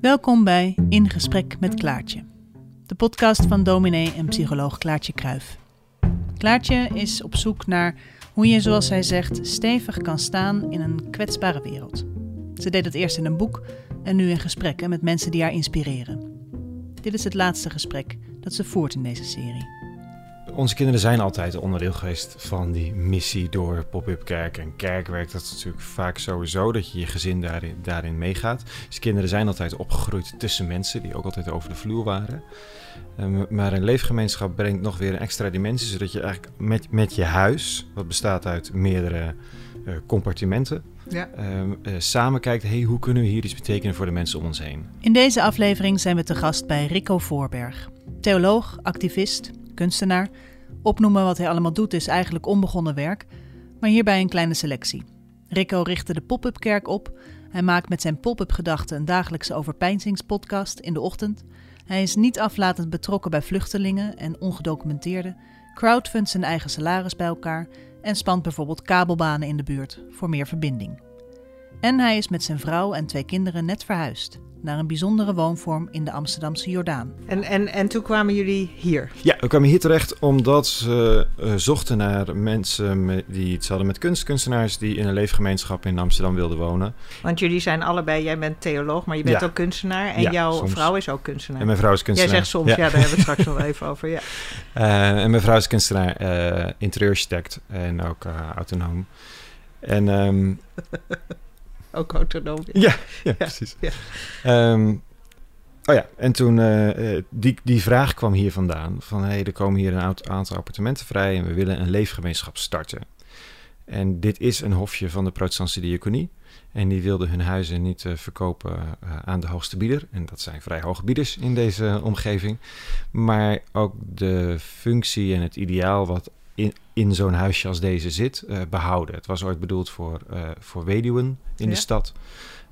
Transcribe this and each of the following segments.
Welkom bij In Gesprek met Klaartje, de podcast van dominee en psycholoog Klaartje Kruif. Klaartje is op zoek naar hoe je, zoals zij zegt, stevig kan staan in een kwetsbare wereld. Ze deed het eerst in een boek en nu in gesprekken met mensen die haar inspireren. Dit is het laatste gesprek dat ze voert in deze serie. Onze kinderen zijn altijd onderdeel geweest van die missie door pop-up kerk en kerkwerk. Dat is natuurlijk vaak sowieso dat je je gezin daarin, daarin meegaat. Dus kinderen zijn altijd opgegroeid tussen mensen die ook altijd over de vloer waren. Um, maar een leefgemeenschap brengt nog weer een extra dimensie, zodat je eigenlijk met, met je huis, wat bestaat uit meerdere uh, compartimenten, ja. um, uh, samen kijkt, hey, hoe kunnen we hier iets betekenen voor de mensen om ons heen? In deze aflevering zijn we te gast bij Rico Voorberg, theoloog, activist, kunstenaar. Opnoemen wat hij allemaal doet is eigenlijk onbegonnen werk, maar hierbij een kleine selectie. Rico richtte de pop-up kerk op. Hij maakt met zijn pop-up gedachten een dagelijkse overpeinzingspodcast in de ochtend. Hij is niet aflatend betrokken bij vluchtelingen en ongedocumenteerden, crowdfundt zijn eigen salaris bij elkaar en spant bijvoorbeeld kabelbanen in de buurt voor meer verbinding. En hij is met zijn vrouw en twee kinderen net verhuisd naar een bijzondere woonvorm in de Amsterdamse Jordaan. En, en, en toen kwamen jullie hier? Ja, we kwamen hier terecht omdat ze uh, zochten naar mensen die iets hadden met kunst. Kunstenaars die in een leefgemeenschap in Amsterdam wilden wonen. Want jullie zijn allebei, jij bent theoloog, maar je bent ja. ook kunstenaar. En ja, jouw soms. vrouw is ook kunstenaar. En mijn vrouw is kunstenaar. Jij zegt soms, ja, ja daar hebben we het straks nog even over. Ja. Uh, en mijn vrouw is kunstenaar, uh, interieurarchitect en ook autonoom. En... Um, ook autonoom. Ja, ja, ja precies. Um, oh ja, en toen uh, die, die vraag kwam hier vandaan. Van hé, hey, er komen hier een aantal appartementen vrij en we willen een leefgemeenschap starten. En dit is een hofje van de protestantse diaconie. En die wilden hun huizen niet uh, verkopen uh, aan de hoogste bieder. En dat zijn vrij hoge bieders in deze omgeving. Maar ook de functie en het ideaal wat in, zo'n huisje als deze zit, uh, behouden. Het was ooit bedoeld voor, uh, voor weduwen in ja. de stad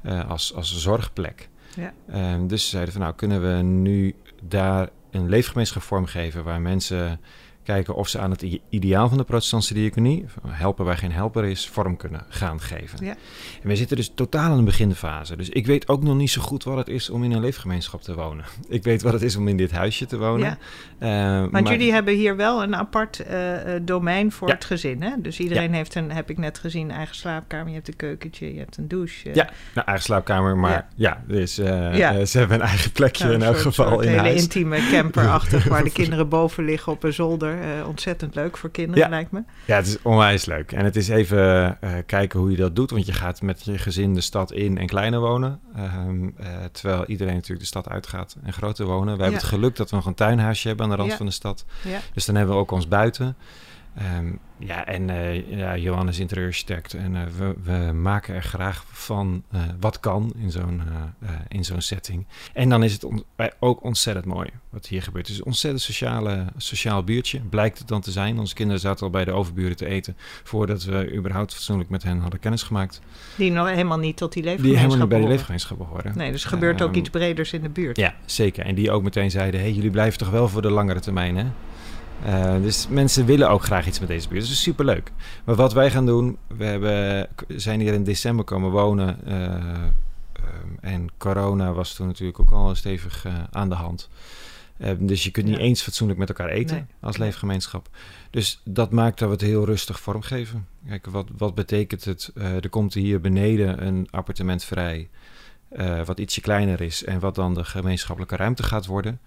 uh, als, als zorgplek. Ja. Um, dus ze zeiden van nou kunnen we nu daar een leefgemeenschap vormgeven waar mensen kijken of ze aan het ideaal van de protestantse diaconie, helpen waar geen helper is, vorm kunnen gaan geven. Ja. En we zitten dus totaal in de beginfase. Dus ik weet ook nog niet zo goed wat het is om in een leefgemeenschap te wonen. Ik weet wat het is om in dit huisje te wonen. Ja. Uh, Want maar... jullie hebben hier wel een apart uh, domein voor ja. het gezin, hè? Dus iedereen heeft een, heb ik net gezien, eigen slaapkamer. Je hebt een keukentje, je hebt een douche. Ja, nou, eigen slaapkamer, maar ja, dus, ze hebben een eigen plekje nou, in elk geval soort in hele huis. intieme camperachtig, waar de kinderen boven liggen op een zolder. Uh, ontzettend leuk voor kinderen, ja. lijkt me. Ja, het is onwijs leuk. En het is even uh, kijken hoe je dat doet. Want je gaat met je gezin de stad in en kleiner wonen. Um, uh, terwijl iedereen natuurlijk de stad uitgaat en groter wonen. We ja. hebben het geluk dat we nog een tuinhuisje hebben aan de rand ja. van de stad. Dus dan hebben we ook ons buiten. Um, ja, en uh, ja, Johan is interieurarchitect en uh, we, we, maken er graag van uh, wat kan in zo'n in zo'n setting. En dan is het on ook ontzettend mooi wat hier gebeurt. Het is een ontzettend sociale, sociaal buurtje, blijkt het dan te zijn. Onze kinderen zaten al bij de overburen te eten voordat we überhaupt fatsoenlijk met hen hadden kennis gemaakt. Die nog helemaal niet tot die leefgemeenschap Die helemaal niet bij die leefgemeenschap behoren. Nee, dus er gebeurt ook iets breders in de buurt. Ja, zeker. En die ook meteen zeiden, hey, jullie blijven toch wel voor de langere termijn, hè? Uh, dus mensen willen ook graag iets met deze buurt. Dus dat is superleuk. Maar wat wij gaan doen, we hebben, zijn hier in december komen wonen. Uh, um, en corona was toen natuurlijk ook al stevig uh, aan de hand. dus je kunt niet ja. eens fatsoenlijk met elkaar eten nee. als leefgemeenschap. Dus dat maakt dat we het heel rustig vormgeven. Kijk, wat, wat betekent het? er komt hier beneden een appartement vrij. wat ietsje kleiner is en wat dan de gemeenschappelijke ruimte gaat worden.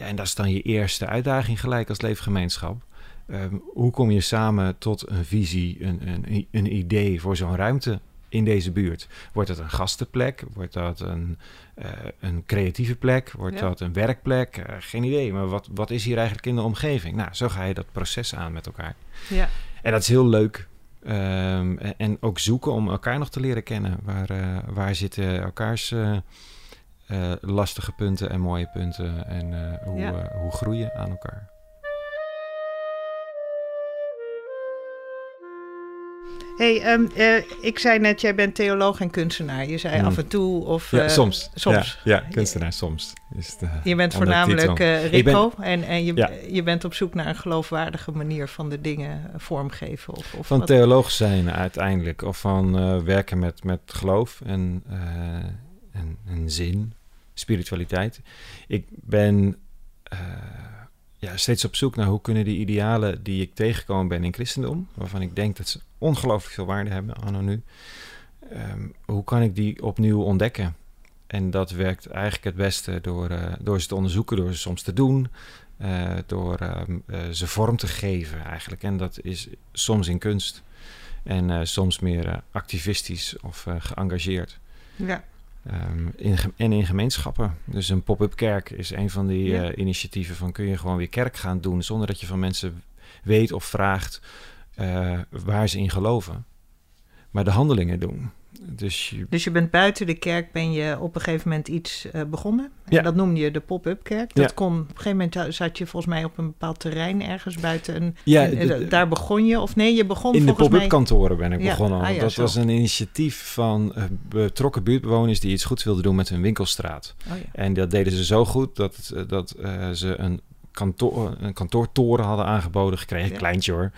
Ja, en dat is dan je eerste uitdaging gelijk als leefgemeenschap. Um, hoe kom je samen tot een visie, een, een, een idee voor zo'n ruimte in deze buurt? Wordt het een gastenplek? Wordt dat een, uh, een creatieve plek? Wordt ja. dat een werkplek? Uh, geen idee, maar wat, wat is hier eigenlijk in de omgeving? Nou, zo ga je dat proces aan met elkaar. Ja. En dat is heel leuk. Um, en ook zoeken om elkaar nog te leren kennen. Waar, uh, waar zitten elkaars uh, lastige punten en mooie punten en uh, hoe, ja. uh, hoe groeien aan elkaar. hey, um, ik zei net, jij bent theoloog en kunstenaar. Je zei mm. af en toe of... Ja, soms. soms. Ja, ja kunstenaar, soms. Is de, je bent voornamelijk Rico ben, en, en je, je bent op zoek naar een geloofwaardige manier van de dingen vormgeven. Of, of van wat? theoloog zijn uiteindelijk. Of van werken met, met geloof en, en, en zin spiritualiteit. Ik ben ja, steeds op zoek naar hoe kunnen die idealen die ik tegengekomen ben in christendom, waarvan ik denk dat ze ongelooflijk veel waarde hebben, anno nu, ehm, hoe kan ik die opnieuw ontdekken? En dat werkt eigenlijk het beste door, uh, door ze te onderzoeken, door ze soms te doen, uh, door ehm, ze vorm te geven eigenlijk. En dat is soms in kunst en soms meer activistisch of geëngageerd. Ja. Um, in, en in gemeenschappen. Dus een pop-up kerk is een van die ja. uh, initiatieven van kun je gewoon weer kerk gaan doen zonder dat je van mensen weet of vraagt uh, waar ze in geloven. Maar de handelingen doen. Dus je, dus je bent buiten de kerk, ben je op een gegeven moment iets uh, begonnen. En ja. dat noemde je de pop-up kerk. Dat ja. kon, op een gegeven moment zat je volgens mij op een bepaald terrein ergens buiten. Een, ja, de, de, daar begon je, of nee, je begon in de pop-up kantoren ben ik begonnen. Ah, dat zo. was een initiatief van betrokken buurtbewoners die iets goeds wilden doen met hun winkelstraat. Oh, en dat deden ze zo goed dat, dat uh, ze een, kantoor, een kantoortoren hadden aangeboden gekregen. Kleintje hoor.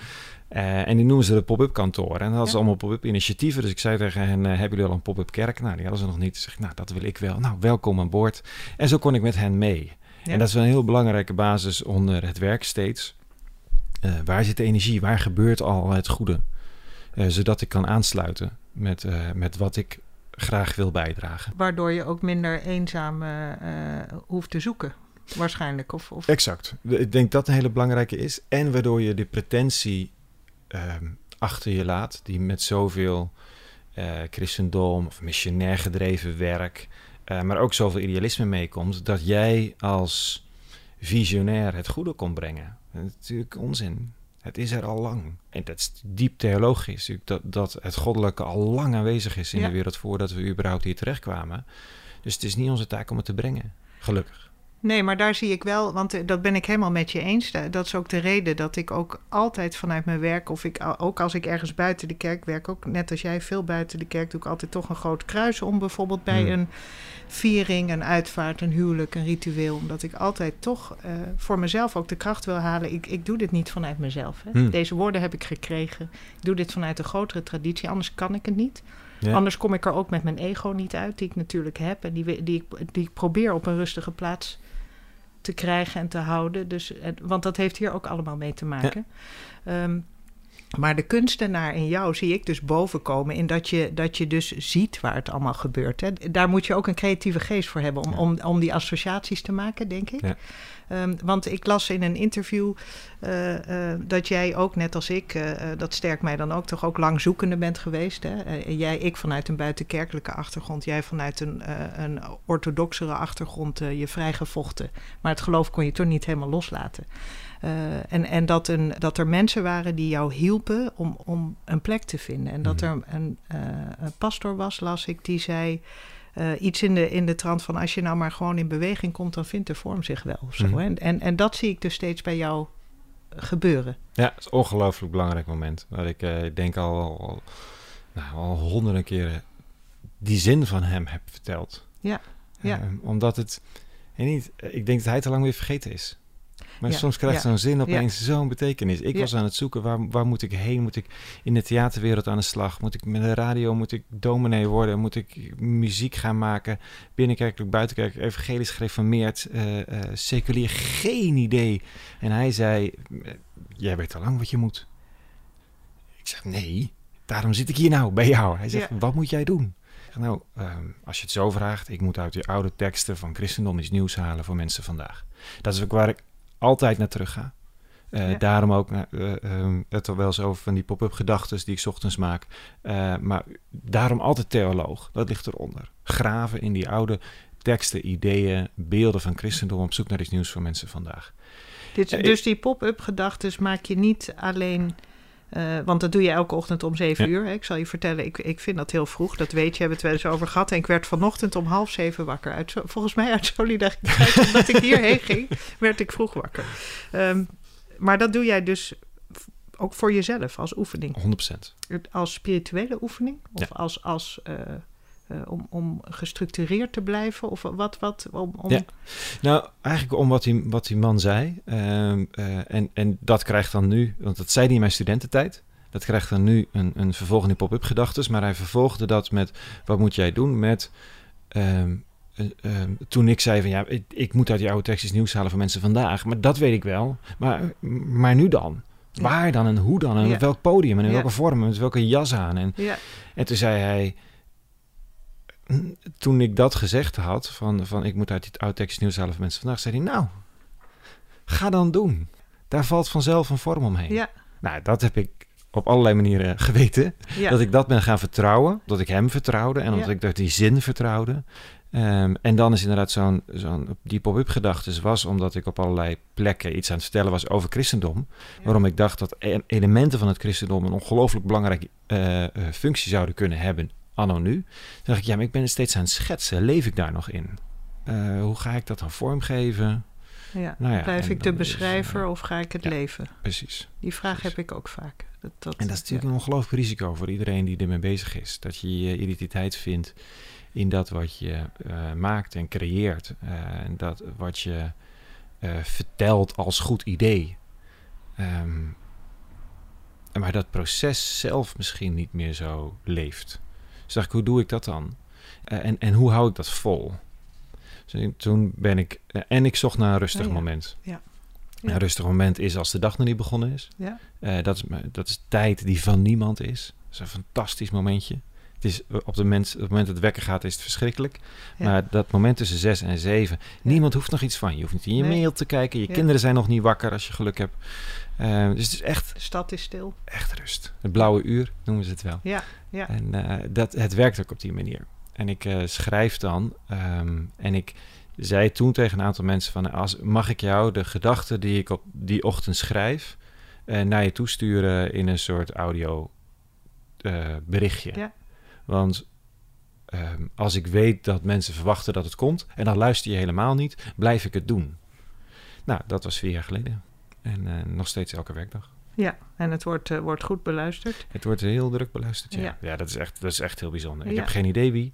Uh, en die noemen ze de pop-up kantoor. En dat was ja. allemaal pop-up initiatieven. Dus ik zei tegen hen, uh, hebben jullie al een pop-up kerk? Nou, die hadden ze nog niet. Nou, dat wil ik wel. Nou, welkom aan boord. En zo kon ik met hen mee. Ja. En dat is een heel belangrijke basis onder het werk steeds. Uh, waar zit de energie? Waar gebeurt al het goede? zodat ik kan aansluiten met, met wat ik graag wil bijdragen. Waardoor je ook minder eenzaam hoeft te zoeken waarschijnlijk. Of, of... Exact. Ik denk dat een hele belangrijke is. En waardoor je de pretentie um, achter je laat, die met zoveel uh, christendom of missionair gedreven werk, uh, maar ook zoveel idealisme meekomt, dat jij als visionair het goede kon brengen. Dat is natuurlijk onzin. Het is er al lang. En dat is diep theologisch. Dat, dat het goddelijke al lang aanwezig is in ja. de wereld voordat we überhaupt hier terechtkwamen. Dus het is niet onze taak om het te brengen. Gelukkig. Nee, maar daar zie ik wel, want dat ben ik helemaal met je eens. Dat is ook de reden dat ik ook altijd vanuit mijn werk, of ik ook als ik ergens buiten de kerk werk, ook net als jij veel buiten de kerk, doe ik altijd toch een groot kruis om, bijvoorbeeld bij hmm. een viering, een uitvaart, een huwelijk, een ritueel. Omdat ik altijd toch uh, voor mezelf ook de kracht wil halen. Ik, ik doe dit niet vanuit mezelf. Hè. Hmm. Deze woorden heb ik gekregen. Ik doe dit vanuit een grotere traditie, anders kan ik het niet. Ja. Anders kom ik er ook met mijn ego niet uit, die ik natuurlijk heb. En die, die, die ik probeer op een rustige plaats te krijgen en te houden. Dus, want dat heeft hier ook allemaal mee te maken. Ja. Um, maar de kunstenaar in jou zie ik dus bovenkomen in dat je, dat je dus ziet waar het allemaal gebeurt. Hè. Daar moet je ook een creatieve geest voor hebben om, ja. om, om die associaties te maken, denk ik. Ja. Um, want ik las in een interview uh, uh, dat jij ook, net als ik, uh, dat sterkt mij dan ook, toch ook lang zoekende bent geweest. Hè? jij, ik vanuit een buitenkerkelijke achtergrond, jij vanuit een, een orthodoxere achtergrond, je vrijgevochten. Maar het geloof kon je toch niet helemaal loslaten. En en dat, een, dat er mensen waren die jou hielpen om, om een plek te vinden. En dat er een, een pastor was, las ik, die zei uh, iets in de, in de trant van... als je nou maar gewoon in beweging komt, dan vindt de vorm zich wel. Of zo, mm. en, en, en dat zie ik dus steeds bij jou gebeuren. Ja, het is een ongelooflijk belangrijk moment. Waar ik denk al, al, nou, al honderden keren die zin van hem heb verteld. Ja, ja. omdat het... En niet, ik denk dat hij te lang weer vergeten is. Maar ja, soms krijgt ja, zo'n zin opeens ja. zo'n betekenis. Ik was aan het zoeken, waar, waar moet ik heen? Moet ik in de theaterwereld aan de slag? Moet ik met de radio, moet ik dominee worden? Moet ik muziek gaan maken? Binnenkerkelijk, buitenkerkelijk, evangelisch gereformeerd, uh, uh, seculier? Geen idee. En hij zei, jij weet al lang wat je moet. Ik zeg, nee, daarom zit ik hier nou bij jou. Hij zegt, wat moet jij doen? Nou, um, als je het zo vraagt, ik moet uit die oude teksten van christendom iets nieuws halen voor mensen vandaag. Dat is ook waar ik altijd naar terug ga. Uh, ja. Daarom ook, uh, uh, het wel eens over van die pop-up gedachten die ik ochtends maak. maar daarom altijd theoloog, dat ligt eronder. Graven in die oude teksten, ideeën, beelden van christendom op zoek naar iets nieuws voor mensen vandaag. Dit, dus die pop-up gedachten maak je niet alleen uh, want dat doe je elke ochtend om zeven ja. uur. Hè. Ik zal je vertellen, ik, ik vind dat heel vroeg. Dat weet je, hebben we het wel eens over gehad. En ik werd vanochtend om half zeven wakker. Uit, volgens mij uit solidariteit, omdat ik hierheen ging, werd ik vroeg wakker. Um, maar dat doe jij dus ook voor jezelf als oefening? 100%. Als spirituele oefening? Of ja. als, als uh, uh, om, om gestructureerd te blijven? Of wat? wat om, om... Ja. Nou, eigenlijk om wat die, wat die man zei. Uh, uh, en, en dat krijgt dan nu, want dat zei hij in mijn studententijd. Dat krijgt dan nu een, een vervolg in die pop-up gedachtes. Maar hij vervolgde dat met, wat moet jij doen met... eh, eh, toen ik zei van ja, ik, ik moet uit die oude tekstjes nieuws halen voor mensen vandaag. Maar dat weet ik wel. Maar, maar nu dan? Ja. Waar dan en hoe dan? En Ja. op welk podium en in Ja. welke vorm en met welke jas aan? En, en toen zei hij, toen ik dat gezegd had, van, van ik moet uit oude tekstjes nieuws halen voor mensen vandaag, zei hij nou, ga dan doen. Daar valt vanzelf een vorm omheen. ja, Nou, dat heb ik op allerlei manieren geweten. ja. Dat ik dat ben gaan vertrouwen. Dat ik hem vertrouwde. En omdat Ja. ik dat die zin vertrouwde. Ehm, en dan is inderdaad zo'n... zo'n die pop-up gedachtes was omdat ik op allerlei plekken iets aan het vertellen was over christendom. Ja. Waarom ik dacht dat e- elementen van het christendom een ongelooflijk belangrijke eh, eh, functie zouden kunnen hebben. Anno nu. Toen dacht ik, ja, maar ik ben het steeds aan het schetsen. Leef ik daar nog in? Eh, hoe ga ik dat dan vormgeven? ja. Nou ja, Blijf ik de dan is, beschrijver eh, of ga ik het ja. leven? Precies. Die vraag precies. heb ik ook vaak. Dat, dat, En dat is natuurlijk een ongelooflijk risico voor iedereen die ermee bezig is. Dat je je identiteit vindt in dat wat je eh, maakt en creëert. En dat wat je vertelt als goed idee. Ehm, maar dat proces zelf misschien niet meer zo leeft. Dus dacht ik, hoe doe ik dat dan? Eh, en, en hoe hou ik dat vol? Dus toen ben ik... eh, en ik zocht naar een rustig Oh moment. Ja. Een rustig moment is als de dag nog niet begonnen is. Ja, Eh, dat, is, dat is tijd die van niemand is. Dat is een fantastisch momentje. Het is, op, de mens, op het moment dat het wekken gaat, is het verschrikkelijk. Ja. Maar dat moment tussen zes en zeven, niemand hoeft nog iets van je. Je hoeft niet in je Nee. mail te kijken. Je Ja. kinderen zijn nog niet wakker als je geluk hebt. Eh, dus het is echt, de stad is stil. echt rust. Het blauwe uur noemen ze het wel. Ja, ja. En eh, dat, het werkt ook op die manier. En ik eh, schrijf dan. ehm, en ik zei toen tegen een aantal mensen van... Als, mag ik jou de gedachten die ik op die ochtend schrijf... eh, naar je toesturen in een soort audio berichtje? Ja. Want ehm, als ik weet dat mensen verwachten dat het komt... en dan luister je helemaal niet, blijf ik het doen. Nou, dat was vier jaar geleden. En eh, nog steeds elke werkdag. ja. En het wordt, eh, wordt goed beluisterd. Het wordt heel druk beluisterd, ja. Ja, Ja. dat, is echt, dat is echt heel bijzonder. Ik heb geen idee wie.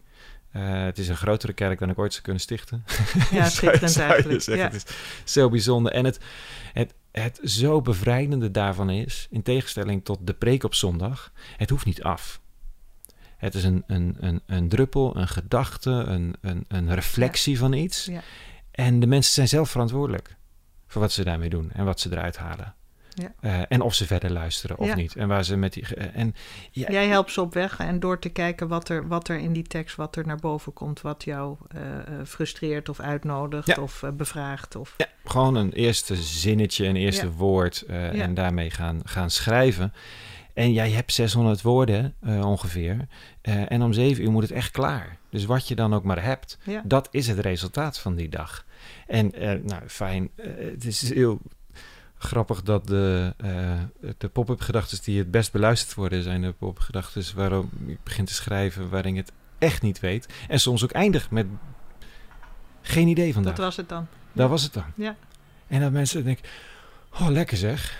Eh, het is een grotere kerk dan ik ooit zou kunnen stichten. Ja, schitterend eigenlijk. Ja. Het is zo bijzonder. En het, het, het zo bevrijdende daarvan is, in tegenstelling tot de preek op zondag, het hoeft niet af. Het is een, een, een, een druppel, een gedachte, een, een, een reflectie van iets. Ja. En de mensen zijn zelf verantwoordelijk voor wat ze daarmee doen en wat ze eruit halen. Ja. Eh, en of ze verder luisteren of Ja. niet. En waar ze met die. ge- En ja, Jij helpt ze op weg en door te kijken wat er, wat er in die tekst, wat er naar boven komt, wat jou eh, eh, frustreert of uitnodigt of eh, bevraagt. Of, Ja, gewoon een eerste zinnetje, een eerste woord eh, en daarmee gaan, gaan schrijven. En jij hebt 600 woorden eh, ongeveer. Eh, en om 7 uur moet het echt klaar. Dus wat je dan ook maar hebt, Ja. dat is het resultaat van die dag. En eh, nou, fijn. eh, het is heel grappig dat de, eh, de pop-up gedachten die het best beluisterd worden, zijn de pop-up gedachten waarom ik begin te schrijven waarin ik het echt niet weet. En soms ook eindig met geen idee vandaag. Dat was het dan. Daar was het dan. Ja. En dat mensen denken, oh lekker zeg.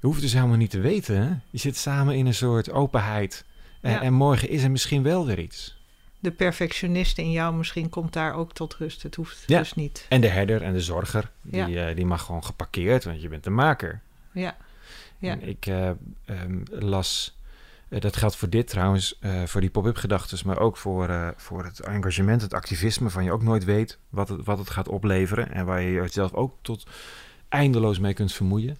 Je hoeft dus helemaal niet te weten. Hè? Je zit samen in een soort openheid. En, Ja. en morgen is er misschien wel weer iets. De perfectionist in jou misschien komt daar ook tot rust. Het hoeft Ja. dus niet. En de herder en de zorger, die, Ja. eh, die mag gewoon geparkeerd, want je bent de maker. Ja. Ja. En ik eh, ehm, las, eh, dat geldt voor dit trouwens, voor die pop-up gedachtes, maar ook voor, voor het engagement, het activisme, van je ook nooit weet wat het, wat het gaat opleveren. En waar je jezelf ook tot eindeloos mee kunt vermoeien.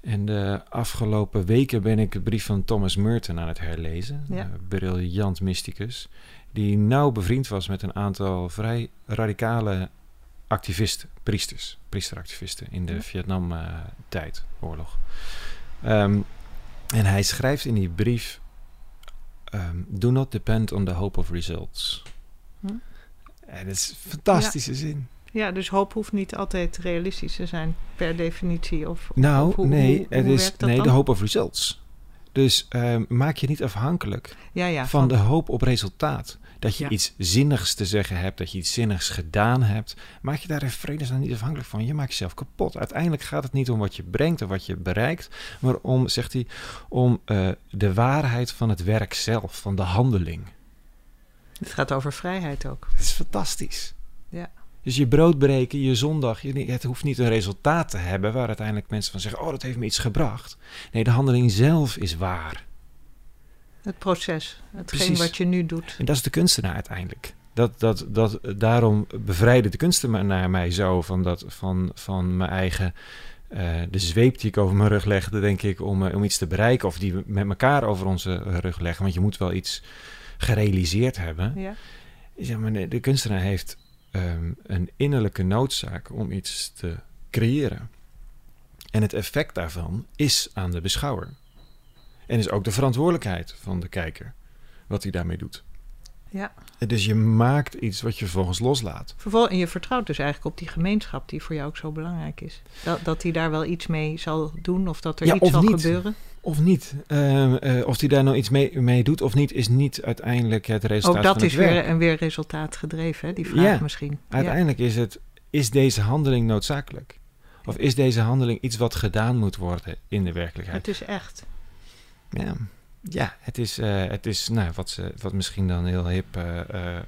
En de afgelopen weken ben ik de brief van Thomas Merton aan het herlezen. Ja. Briljant mysticus. Die nauw bevriend was met een aantal vrij radicale activisten, priesters, priesteractivisten in de Ja. Vietnam-tijd, oorlog. Ehm, en hij schrijft in die brief: ehm, Do not depend on the hope of results. Hm. En dat is een fantastische zin. ja, dus hoop hoeft niet altijd realistisch te zijn per definitie. Of, Nou, of hoe- nee, hoe- het hoe is nee, dan? de hope of results. Dus ehm, maak je niet afhankelijk ja, ja, van de hoop op resultaat. Dat je Ja. iets zinnigs te zeggen hebt, dat je iets zinnigs gedaan hebt. Maak je daar in vredesnaam niet afhankelijk van. Je maakt jezelf kapot. Uiteindelijk gaat het niet om wat je brengt of wat je bereikt. Maar om, zegt hij, om eh, de waarheid van het werk zelf, van de handeling. Het gaat over vrijheid ook. Het is fantastisch. Ja. Dus je brood breken, je zondag, je, het hoeft niet een resultaat te hebben waar uiteindelijk mensen van zeggen: Oh, dat heeft me iets gebracht. Nee, de handeling zelf is waar. Het proces. Hetgeen Precies. wat je nu doet. En dat is de kunstenaar uiteindelijk. Dat, dat, dat, daarom bevrijdde de kunstenaar mij zo van, dat, van, van mijn eigen... eh, de zweep die ik over mijn rug legde, denk ik, om, eh, om iets te bereiken. Of die we met elkaar over onze rug leggen. Want je moet wel iets gerealiseerd hebben. Ja. Zeg maar, de, de kunstenaar heeft ehm, een innerlijke noodzaak om iets te creëren. En het effect daarvan is aan de beschouwer. En is ook de verantwoordelijkheid van de kijker, wat hij daarmee doet. ja. Dus je maakt iets wat je vervolgens loslaat. Vervol en je vertrouwt dus eigenlijk op die gemeenschap die voor jou ook zo belangrijk is. Dat, dat die daar wel iets mee zal doen of dat er Ja, iets of zal niet. gebeuren. Of niet. Ehm, eh, of hij daar nou iets mee, mee doet of niet, is niet uiteindelijk het resultaat Ook dat van het is werk. weer, en weer resultaat gedreven, hè? die vraag Ja. misschien. Ja. Uiteindelijk is het, is deze handeling noodzakelijk? Of is deze handeling iets wat gedaan moet worden in de werkelijkheid? Het is echt. Ja, ja het is, eh, het is nou, wat, ze, wat misschien dan heel hip eh, eh,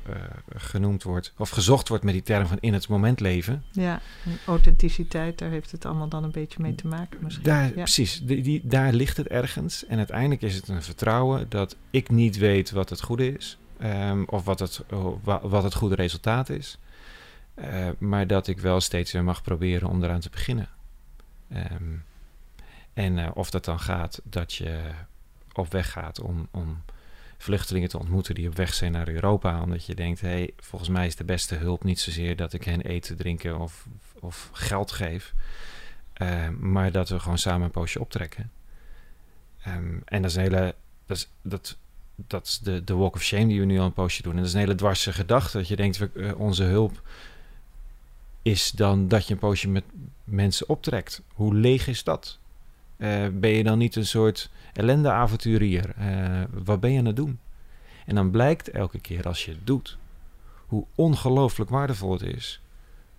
genoemd wordt, of gezocht wordt met die term van in het moment leven. Ja, en authenticiteit, daar heeft het allemaal dan een beetje mee te maken misschien. Daar, ja. Precies, die, die, daar ligt het ergens. En uiteindelijk is het een vertrouwen dat ik niet weet wat het goede is, ehm, of wat het, oh, wa- wat het goede resultaat is. Maar dat ik wel steeds weer mag proberen om eraan te beginnen. Ehm, en of dat dan gaat dat je op weg gaat om, om vluchtelingen te ontmoeten die op weg zijn naar Europa. Omdat je denkt, hé, hey, volgens mij is de beste hulp niet zozeer dat ik hen eten, drinken of, of geld geef. Eh, maar dat we gewoon samen een poosje optrekken. Ehm, en dat is een hele. Dat is, dat, dat de, de walk of shame die we nu al een poosje doen. En dat is een hele dwarse gedachte. Dat je denkt, we, eh, onze hulp is dan dat je een poosje met mensen optrekt. Hoe leeg is dat? Eh, ben je dan niet een soort ellende-avonturier? Eh, wat ben je aan het doen? En dan blijkt elke keer als je het doet, hoe ongelooflijk waardevol het is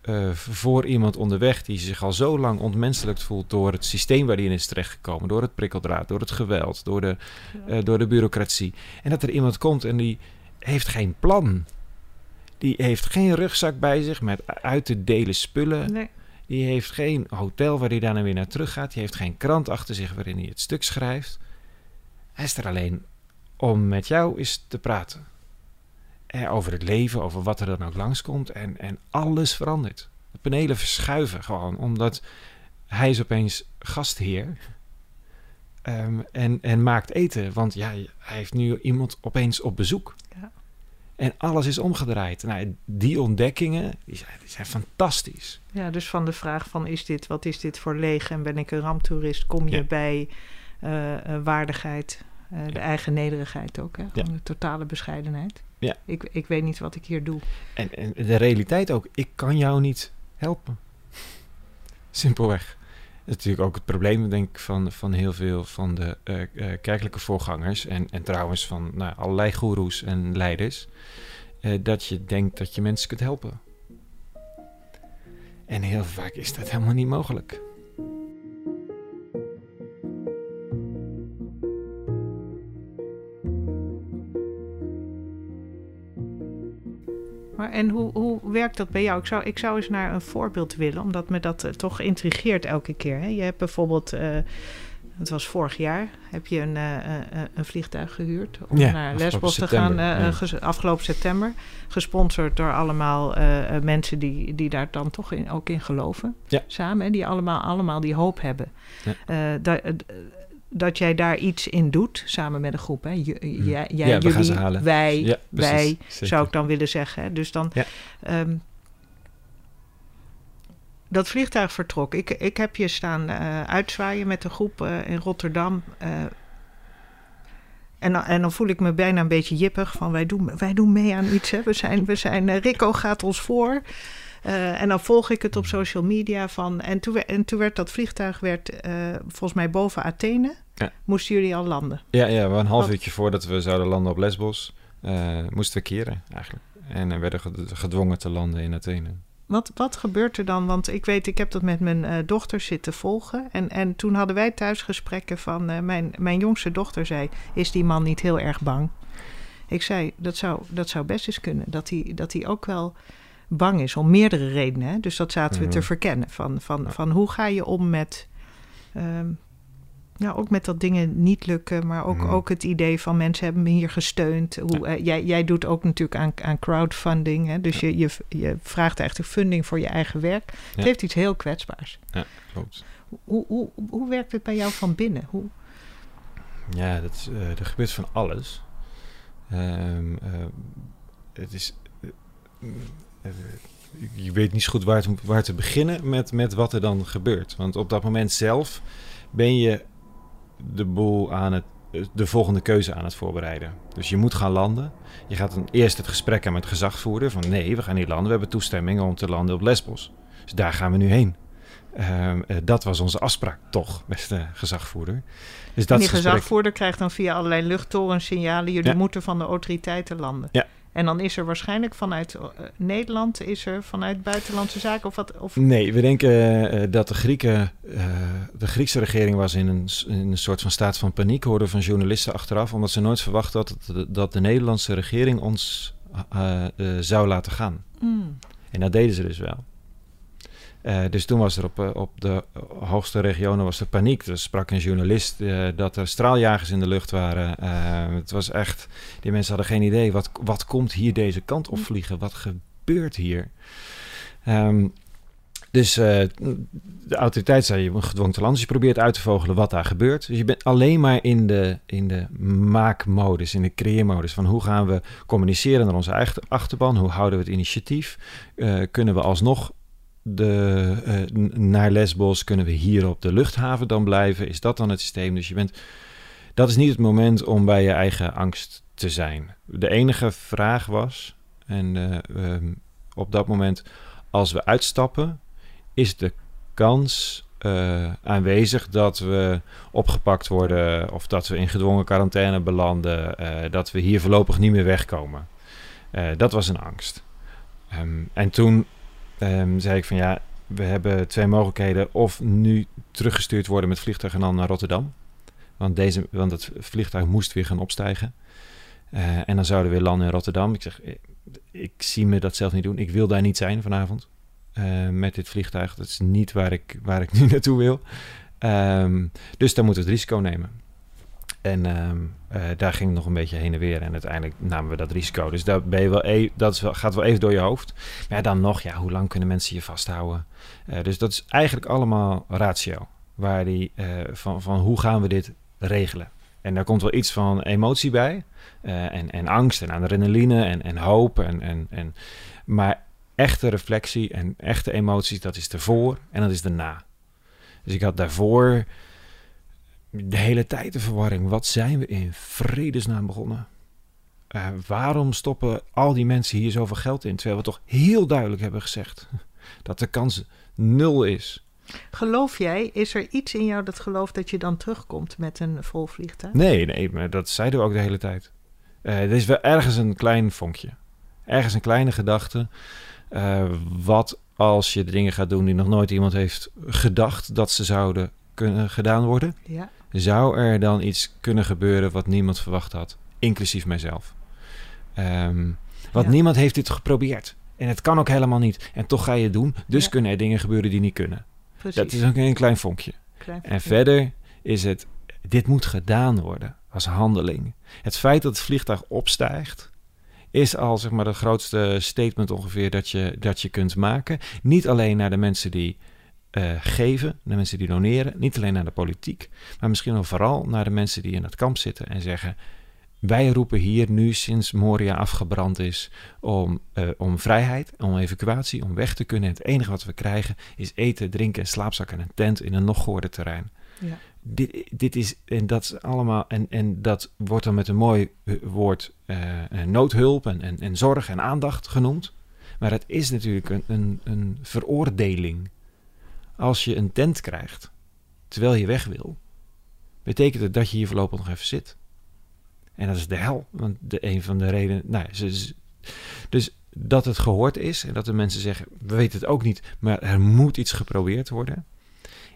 eh, voor iemand onderweg die zich al zo lang ontmenselijkt voelt door het systeem waar hij in is terechtgekomen, door het prikkeldraad, door het geweld, door de, door de bureaucratie. En dat er iemand komt en die heeft geen plan. Die heeft geen rugzak bij zich met uit te delen spullen. Nee. Die heeft geen hotel waar hij daarna weer naar terug gaat. Die heeft geen krant achter zich waarin hij het stuk schrijft. Hij is er alleen om met jou eens te praten. Eh, over het leven, over wat er dan ook langskomt. En, en alles verandert. De panelen verschuiven gewoon, omdat hij is opeens gastheer. Ehm, en, en maakt eten, want ja, hij heeft nu iemand opeens op bezoek. En alles is omgedraaid. Nou, die ontdekkingen die zijn, die zijn fantastisch. Ja, dus van de vraag van is dit, wat is dit voor leeg en ben ik een ramptoerist, kom je Ja. bij eh, eh, waardigheid, eh, de eigen nederigheid ook, hè? Ja. De totale bescheidenheid. Ja. Ik, ik weet niet wat ik hier doe. En, en de realiteit ook, ik kan jou niet helpen. Simpelweg. Is natuurlijk ook het probleem, denk ik, van, van heel veel van de eh, eh, kerkelijke voorgangers. En, en trouwens van nou, allerlei goeroes en leiders. eh, dat je denkt dat je mensen kunt helpen. En heel vaak is dat helemaal niet mogelijk. Maar en hoe, hoe werkt dat bij jou? Ik zou, ik zou eens naar een voorbeeld willen, omdat me dat eh, toch intrigeert elke keer. Hè? Je hebt bijvoorbeeld, eh, het was vorig jaar, heb je een, eh, een vliegtuig gehuurd om Ja, naar Lesbos te gaan, ja. afgelopen september. Gesponsord door allemaal mensen die, die daar dan toch in, ook in geloven. Ja. Samen, hè, die allemaal, allemaal die hoop hebben. Ja. Dat, jij daar iets in doet, samen met een groep. Hè? J- jij, jij, Ja, we gaan jullie, ze halen. wij, Ja, precies. wij, Zeker. zou ik dan willen zeggen. Hè? Dus dan. Ja. ehm, dat vliegtuig vertrok. Ik, ik heb je staan eh, uitzwaaien met een groep eh, in Rotterdam. eh, en, dan, en dan voel ik me bijna een beetje jippig van wij doen, wij doen mee aan iets. Hè. We zijn, we zijn, Rico gaat ons voor. En dan volg ik het op social media van. En toen, en toen werd dat vliegtuig werd, volgens mij boven Athene. Ja. Moesten jullie al landen? Ja, ja, we een half uurtje voordat we zouden landen op Lesbos, eh, moesten we keren eigenlijk. En eh, werden ged- gedwongen te landen in Athene. Wat, wat gebeurt er dan? Want ik weet, ik heb dat met mijn eh, dochter zitten volgen. En, en toen hadden wij thuis gesprekken van... mijn, mijn jongste dochter zei, is die man niet heel erg bang? Ik zei, dat zou, dat zou best eens kunnen. Dat hij, dat hij ook wel bang is, om meerdere redenen. Hè? Dus dat zaten we te Mhm. verkennen. Van, van, van hoe ga je om met... ehm, Ja, ook met dat dingen niet lukken, maar ook, Mhm. ook het idee van mensen hebben me hier gesteund. Hoe, eh, jij, jij doet ook natuurlijk aan, aan crowdfunding, hè? dus je, je, je vraagt eigenlijk funding voor je eigen werk. Het Ja. heeft iets heel kwetsbaars. Klopt. Hoe, hoe, hoe werkt het bij jou van binnen? Hoe, Ja, dat, is, eh, er gebeurt van alles. Ehm, eh, het is. je weet niet zo goed waar, te, waar te beginnen met, met wat er dan gebeurt. Want op dat moment zelf ben je de boel aan het. de volgende keuze aan het voorbereiden. Dus je moet gaan landen. Je gaat dan eerst het gesprek aan met de gezagvoerder. Van nee, we gaan niet landen. We hebben toestemming om te landen op Lesbos. Dus daar gaan we nu heen. Ehm, eh, dat was onze afspraak toch, beste gezagvoerder. Dus dat die gesprek- gezagvoerder krijgt dan via allerlei luchttorens signalen... jullie Ja. moeten van de autoriteiten landen. Ja. En dan is er waarschijnlijk vanuit eh, Nederland... is er vanuit buitenlandse zaken of wat... Of, Nee, we denken eh, dat de Grieken, eh, de Griekse regering was in een, in een soort van staat van paniek, hoorden van journalisten achteraf, omdat ze nooit verwacht hadden dat, de- dat de Nederlandse regering ons zou laten gaan. Hmm. En dat deden ze dus wel. Eh, dus toen was er op, eh, op de hoogste regionen was er paniek. Er sprak een journalist eh, dat er straaljagers in de lucht waren. Het was echt, die mensen hadden geen idee. Wat, wat komt hier deze kant op vliegen? Wat gebeurt hier? Ehm, dus de autoriteit zei, je moet gedwongen te landen. Dus je probeert uit te vogelen wat daar gebeurt. Dus je bent alleen maar in de, in de maakmodus, in de creëermodus. Van hoe gaan we communiceren naar onze eigen achterban? Hoe houden we het initiatief? Kunnen we alsnog de, eh, naar Lesbos? Kunnen we hier op de luchthaven dan blijven? Is dat dan het systeem? Dus je bent... Dat is niet het moment om bij je eigen angst te zijn. De enige vraag was... En eh, ehm, op dat moment, als we uitstappen... is de kans eh, aanwezig dat we opgepakt worden... of dat we in gedwongen quarantaine belanden... dat we hier voorlopig niet meer wegkomen. Dat was een angst. Ehm, en toen ehm, zei ik van ja, we hebben twee mogelijkheden. Of nu teruggestuurd worden met vliegtuig en dan naar Rotterdam. Want, deze, want het vliegtuig moest weer gaan opstijgen. Eh, en dan zouden we weer landen in Rotterdam. Ik zeg, eh, ik zie me dat zelf niet doen. Ik wil daar niet zijn vanavond eh, met dit vliegtuig. Dat is niet waar ik, waar ik nu naartoe wil. Ehm, dus dan moeten we het risico nemen. En ehm, eh, daar ging nog een beetje heen en weer. En uiteindelijk namen we dat risico. Dus daar ben je wel e- dat wel, gaat wel even door je hoofd. Maar ja, dan nog, ja, hoe lang kunnen mensen je vasthouden? Eh, dus dat is eigenlijk allemaal ratio. Waar die, eh, van, van hoe gaan we dit regelen? En daar komt wel iets van emotie bij. en, en angst en adrenaline en, en hoop. En, en, en, maar echte reflectie en echte emoties, dat is ervoor en dat is daarna. Dus ik had daarvoor de hele tijd de verwarring. Wat zijn we in vredesnaam begonnen? Eh, waarom stoppen al die mensen hier zoveel geld in? Terwijl we toch heel duidelijk hebben gezegd dat de kans nul is. Geloof jij, is er iets in jou dat gelooft dat je dan terugkomt met een vol vliegtuig? Nee, nee, maar dat zeiden we ook de hele tijd. Eh, er is wel ergens een klein vonkje. Ergens een kleine gedachte. Eh, wat als je de dingen gaat doen die nog nooit iemand heeft gedacht dat ze zouden kunnen gedaan worden? Ja. Zou er dan iets kunnen gebeuren wat niemand verwacht had? Inclusief mijzelf. Ehm, want Ja. niemand heeft dit geprobeerd. En het kan ook helemaal niet. En toch ga je het doen. Dus Ja. kunnen er dingen gebeuren die niet kunnen. Precies. Dat is ook een klein vonkje. Klein- En verder is het, dit moet gedaan worden als handeling. Het feit dat het vliegtuig opstijgt, is al zeg maar de grootste statement ongeveer dat je, dat je kunt maken. Niet alleen naar de mensen die eh, geven, de mensen die doneren, niet alleen naar de politiek, maar misschien wel vooral naar de mensen die in het kamp zitten en zeggen: wij roepen hier nu sinds Moria afgebrand is om, eh, om vrijheid, om evacuatie, om weg te kunnen. En het enige wat we krijgen is eten, drinken en slaapzakken en een tent in een nog goorder terrein. Ja. Dit, dit is, en dat is allemaal, en, en dat wordt dan met een mooi eh, woord noodhulp en, en, en zorg en aandacht genoemd. Maar het is natuurlijk een, een, een veroordeling. Als je een tent krijgt, terwijl je weg wil, betekent het dat je hier voorlopig nog even zit. En dat is de hel. Want de, een van de redenen. Nou, dus dat het gehoord is en dat de mensen zeggen: we weten het ook niet, maar er moet iets geprobeerd worden.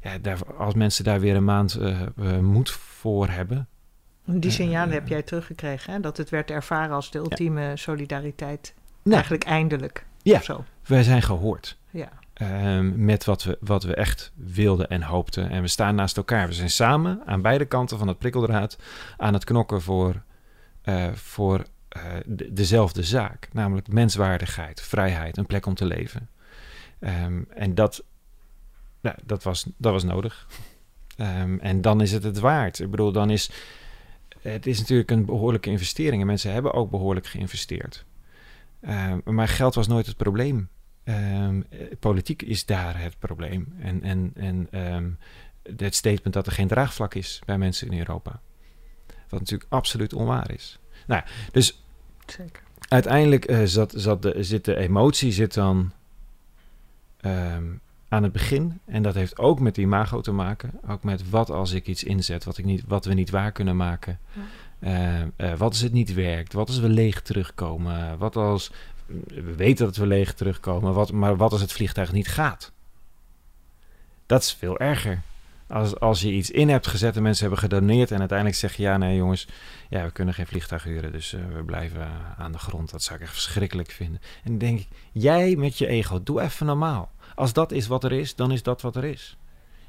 Ja, daar, als mensen daar weer een maand eh, moed voor hebben. Die Eh, signalen heb jij teruggekregen, hè? dat het werd ervaren als de ultieme solidariteit. Nou, Eigenlijk eindelijk. Ja. Wij zijn gehoord. Ja. Ehm, met wat we, wat we echt wilden en hoopten. En we staan naast elkaar. We zijn samen aan beide kanten van het prikkeldraad aan het knokken voor, eh, voor eh, de- dezelfde zaak. Namelijk menswaardigheid, vrijheid, een plek om te leven. Ehm, en dat, dat, was, dat was nodig. Ehm, en dan is het het waard. Ik bedoel, dan is het is natuurlijk een behoorlijke investering. En mensen hebben ook behoorlijk geïnvesteerd. Maar geld was nooit het probleem. Ehm, eh, politiek is daar het probleem. En, en, en ehm, het statement dat er geen draagvlak is bij mensen in Europa. Wat natuurlijk absoluut onwaar is. Nou, dus Zeker. uiteindelijk eh, zat, zat de, zit de emotie zit dan ehm, aan het begin. En dat heeft ook met imago te maken. Ook met wat als ik iets inzet wat, ik niet, wat we niet waar kunnen maken. Ja. Eh, wat als het niet werkt? Wat als we leeg terugkomen? Wat als... We weten dat we leeg terugkomen, wat, maar wat als het vliegtuig niet gaat? Dat is veel erger. Als, als je iets in hebt gezet en mensen hebben gedoneerd en uiteindelijk zeg je ja, nee jongens, ja, we kunnen geen vliegtuig huren, dus eh, we blijven aan de grond. Dat zou ik echt verschrikkelijk vinden. En dan denk ik, jij met je ego, doe even normaal. Als dat is wat er is, dan is dat wat er is.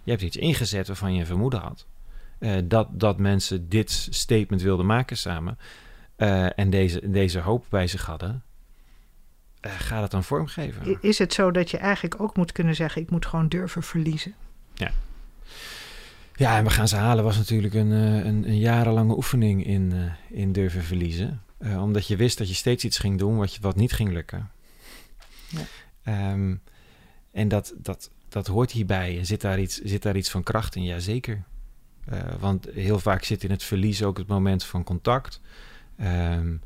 Je hebt iets ingezet waarvan je een vermoeden had. eh, dat, dat mensen dit statement wilden maken samen. eh, en deze, deze hoop bij zich hadden. Eh, ga dat dan vormgeven. Is het zo dat je eigenlijk ook moet kunnen zeggen: ik moet gewoon durven verliezen? Ja, en we gaan ze halen was natuurlijk een, eh, een, een jarenlange oefening in, eh, in durven verliezen. Omdat je wist dat je steeds iets ging doen wat, je, wat niet ging lukken. Ja. Ehm, en dat, dat, dat hoort hierbij. En zit daar iets, zit daar iets van kracht in? Jazeker. Eh want heel vaak zit in het verlies ook het moment van contact. Ehm,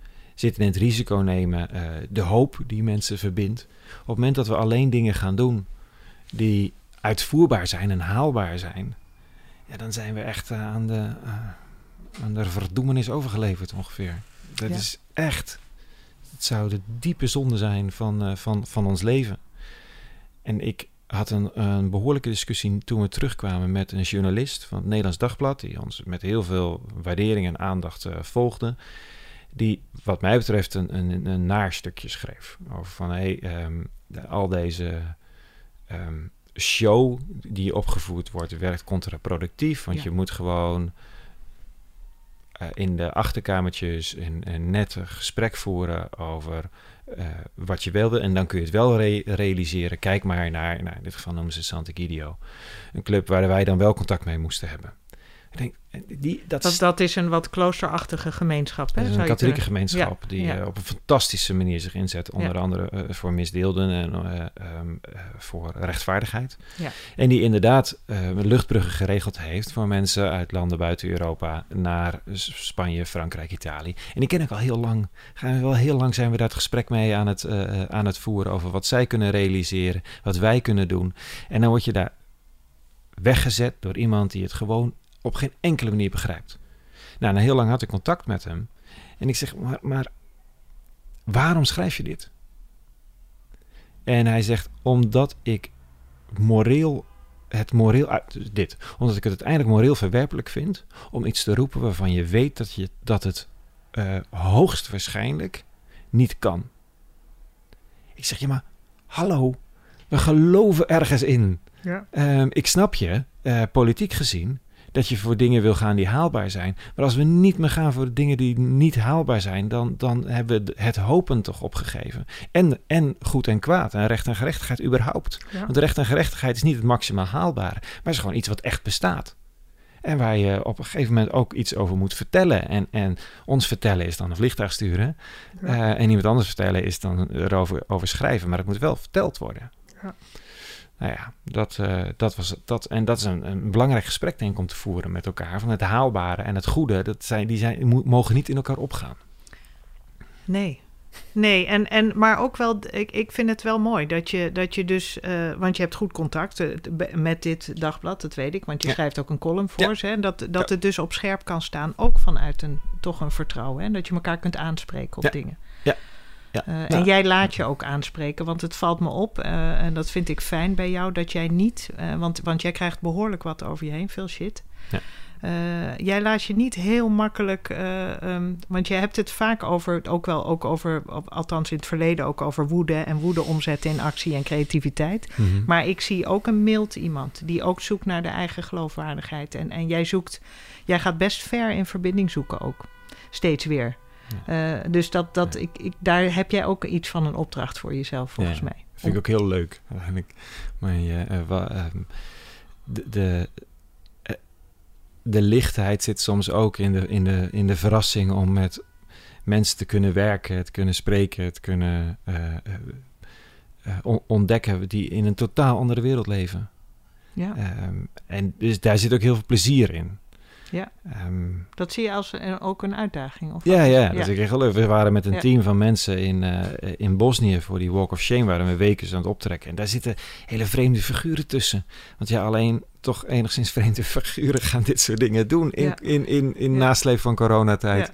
zit in het risico nemen, eh, de hoop die mensen verbindt. Op het moment dat we alleen dingen gaan doen die uitvoerbaar zijn en haalbaar zijn, ja, dan zijn we echt eh, aan, de, eh, aan de verdoemenis overgeleverd ongeveer. Dat Ja. is echt, het zou de diepe zonde zijn van, van, van ons leven. En ik had een, een behoorlijke discussie toen we terugkwamen met een journalist van het Nederlands Dagblad, die ons met heel veel waardering en aandacht volgde. Die, wat mij betreft, een, een, een naar stukje schreef. Over van hey, ehm, de- al deze ehm, show die opgevoerd wordt, werkt contraproductief. Want Ja. je moet gewoon eh, in de achterkamertjes een, net gesprek voeren over eh, wat je wilde. En dan kun je het wel re- realiseren. Kijk maar naar, nou, in dit geval noemen ze Sant'Egidio. Een club waar wij dan wel contact mee moesten hebben. Ik denk, eh, die, dat, Dat, dat is een wat kloosterachtige gemeenschap. Hè? dat is een katholieke kunnen- gemeenschap Ja, die ja. eh, op een fantastische manier zich inzet. Onder Ja. andere eh, voor misdeelden en eh, ehm, eh, voor rechtvaardigheid. Ja. En die inderdaad luchtbruggen geregeld heeft voor mensen uit landen buiten Europa naar Spanje, Frankrijk, Italië. En die ken ik al heel lang. Gaan we wel heel lang zijn we daar het gesprek mee aan het, aan het voeren over wat zij kunnen realiseren, wat wij kunnen doen. En dan word je daar weggezet door iemand die het gewoon op geen enkele manier begrijpt. Nou, na heel lang had ik contact met hem. En ik zeg, maar, maar waarom schrijf je dit? En hij zegt, omdat ik moreel, het moreel, uit- dus dit, omdat ik het uiteindelijk moreel verwerpelijk vind om iets te roepen waarvan je weet dat, je, dat het eh, hoogstwaarschijnlijk niet kan. Ik zeg, ja maar, hallo, we geloven ergens in. Ja. Ehm, ik snap je, eh, politiek gezien, dat je voor dingen wil gaan die haalbaar zijn. Maar als we niet meer gaan voor de dingen die niet haalbaar zijn, dan, dan hebben we het hopen toch opgegeven. En, en goed en kwaad en recht en gerechtigheid überhaupt. Ja. Want recht en gerechtigheid is niet het maximaal haalbare, maar is gewoon iets wat echt bestaat. En waar je op een gegeven moment ook iets over moet vertellen. En, en ons vertellen is dan een vliegtuig sturen. Ja. Eh, en iemand anders vertellen is dan erover over schrijven. Maar het moet wel verteld worden. Ja. Nou ja, dat, eh, dat was dat. En dat is een, een belangrijk gesprek, denk ik, om te voeren met elkaar. Van het haalbare en het goede, dat zijn, die zijn, mo- mogen niet in elkaar opgaan. Nee. Nee, en, en, maar ook wel, ik, ik vind het wel mooi dat je, dat je dus, eh, want je hebt goed contact eh, met dit dagblad, dat weet ik, want je Ja. schrijft ook een column voor Ja. ze. En dat, dat Ja. het dus op scherp kan staan, ook vanuit een, toch een vertrouwen. Hè? Dat je elkaar kunt aanspreken op dingen. Ja. Ja. Eh, Nou. En jij laat je ook aanspreken, want het valt me op, eh, en dat vind ik fijn bij jou, dat jij niet, eh, want, want jij krijgt behoorlijk wat over je heen, veel shit. Ja. jij laat je niet heel makkelijk, eh, ehm, want je hebt het vaak over, ook wel ook over, althans in het verleden ook over woede en woede omzetten in actie en creativiteit. Mhm. Maar ik zie ook een mild iemand die ook zoekt naar de eigen geloofwaardigheid. En, en jij zoekt, jij gaat best ver in verbinding zoeken ook, steeds weer. Eh, dus dat, dat, ik, ik, daar heb jij ook iets van een opdracht voor jezelf, volgens Ja. mij. Vind ik ook heel leuk eigenlijk. Maar je, eh, wa- ehm, de, de, eh, de lichtheid zit soms ook in de, in, de, in de verrassing om met mensen te kunnen werken, het kunnen spreken, het kunnen eh, eh, eh, on- ontdekken die in een totaal andere wereld leven. Ja, Ehm, en dus daar zit ook heel veel plezier in. Ja. Ehm, dat zie je als een, ook een uitdaging. Of ja, wat? ja, dat is echt heel leuk. We waren met een Ja. team van mensen in, eh, in Bosnië voor die Walk of Shame, waren we weken aan het optrekken. En daar zitten hele vreemde figuren tussen. Want ja, alleen toch enigszins vreemde figuren gaan dit soort dingen doen in, Ja. in, in, in Ja. nasleep van coronatijd. Ja.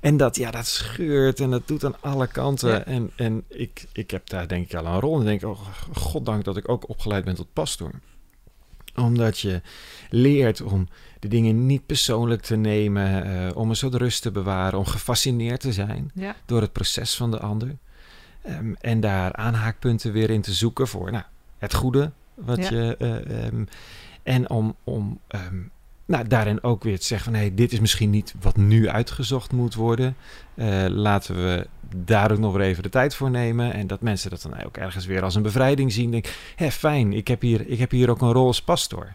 En dat, ja, dat scheurt en dat doet aan alle kanten. Ja. En, en ik, ik heb daar denk ik al een rol. En denk, oh, goddank dat ik ook opgeleid ben tot pastoor. Omdat je leert om de dingen niet persoonlijk te nemen, eh, om een soort rust te bewaren, om gefascineerd te zijn Ja, door het proces van de ander. Ehm, en daar aanhaakpunten weer in te zoeken voor nou, het goede wat Ja. je. eh, ehm, en om, om ehm, nou, daarin ook weer te zeggen van hé, dit is misschien niet wat nu uitgezocht moet worden. Eh, laten we daar ook nog weer even de tijd voor nemen. En dat mensen dat dan ook ergens weer als een bevrijding zien. Denk, hé, fijn, ik heb, hier, ik heb hier ook een rol als pastor.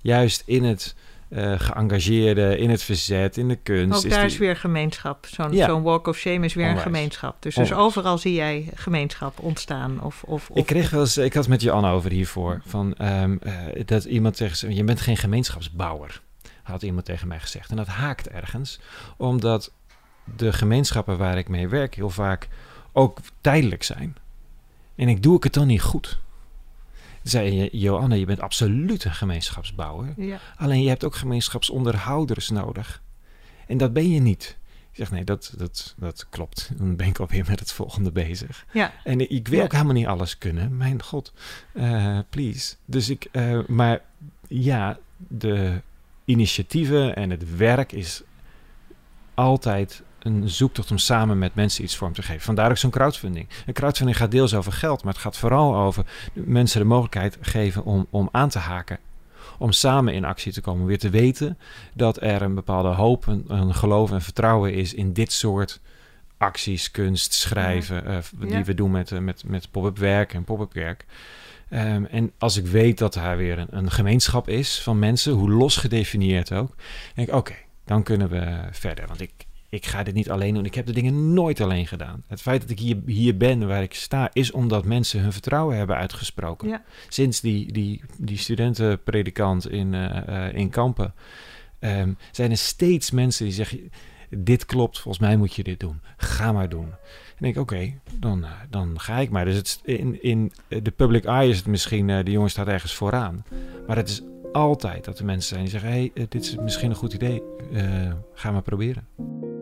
Juist in het eh, geëngageerde, in het verzet, in de kunst. ook daar die- is weer gemeenschap. Zo'n Ja. zo'n walk of shame is weer Onwijs. een gemeenschap. Dus, dus overal zie jij gemeenschap ontstaan. Of, of, of, Ik kreeg wel eens, ik had het met Jan over hiervoor, van ehm, eh, dat iemand tegen ze, je bent geen gemeenschapsbouwer, had iemand tegen mij gezegd. En dat haakt ergens, omdat de gemeenschappen waar ik mee werk heel vaak ook tijdelijk zijn. En ik doe ik het dan niet goed. Zei je, Joanne, je bent absoluut een gemeenschapsbouwer. Ja, Alleen je hebt ook gemeenschapsonderhouders nodig. En dat ben je niet. Ik zeg, nee, dat, dat, dat klopt. Dan ben ik alweer met het volgende bezig. ja, En ik wil Ja. ook helemaal niet alles kunnen. Mijn god, Eh, please. Dus ik, eh, maar ja, de initiatieven en het werk is altijd een zoektocht om samen met mensen iets vorm te geven. Vandaar ook zo'n crowdfunding. Een crowdfunding gaat deels over geld, maar het gaat vooral over mensen de mogelijkheid geven om, om aan te haken. Om samen in actie te komen. Weer te weten dat er een bepaalde hoop, een, een geloof en vertrouwen is in dit soort acties, kunst, schrijven, eh, die Ja. we doen met, eh, met, met pop-up werk en pop-up werk. Ehm, en als ik weet dat er weer een, een gemeenschap is van mensen, hoe los gedefinieerd ook, denk ik, oké, dan kunnen we verder. Want ik, ik ga dit niet alleen doen. Ik heb de dingen nooit alleen gedaan. Het feit dat ik hier, hier ben waar ik sta, is omdat mensen hun vertrouwen hebben uitgesproken. Ja. Sinds die, die, die studentenpredikant in, eh, eh, in Kampen ehm, zijn er steeds mensen die zeggen: Dit klopt, volgens mij moet je dit doen. Ga maar doen. En ik denk: Oké, dan, eh, dan ga ik maar. Dus het, in, in de public eye is het misschien: eh, de jongen staat ergens vooraan. Maar het is altijd dat er mensen zijn die zeggen: Hé, hey, dit is misschien een goed idee. Ga maar proberen.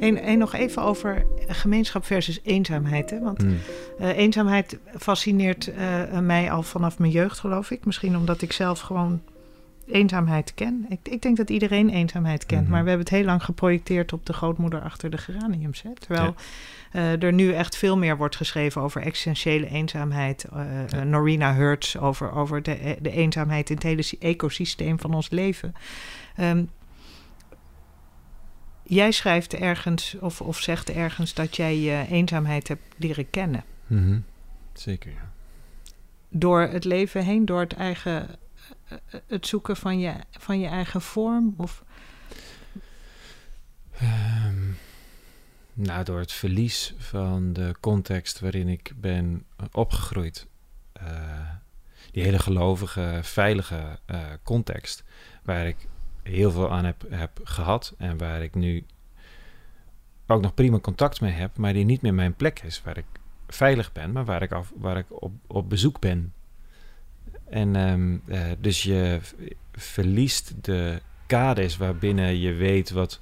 En, en nog even over gemeenschap versus eenzaamheid. Hè? Want Hmm. eh, eenzaamheid fascineert eh, mij al vanaf mijn jeugd, geloof ik. Misschien omdat ik zelf gewoon eenzaamheid ken. Ik, ik denk dat iedereen eenzaamheid kent. Mhm. Maar we hebben het heel lang geprojecteerd op de grootmoeder achter de geraniums. Hè? Terwijl eh, er nu echt veel meer wordt geschreven over existentiële eenzaamheid. Ja. Norina Hertz over, over de, de eenzaamheid in het hele sy- ecosysteem van ons leven. Ehm, jij schrijft ergens of, of zegt ergens dat jij je eenzaamheid hebt leren kennen. Mhm. Zeker, ja. Door het leven heen, door het eigen het zoeken van je, van je eigen vorm? Of, Ehm, nou, door het verlies van de context waarin ik ben opgegroeid. Eh, die hele gelovige, veilige eh, context. Waar ik heel veel aan heb, heb gehad. En waar ik nu ook nog prima contact mee heb. Maar die niet meer mijn plek is. Waar ik veilig ben, maar waar ik, af, waar ik op, op bezoek ben. En ehm, eh, dus je verliest de kaders waarbinnen je weet wat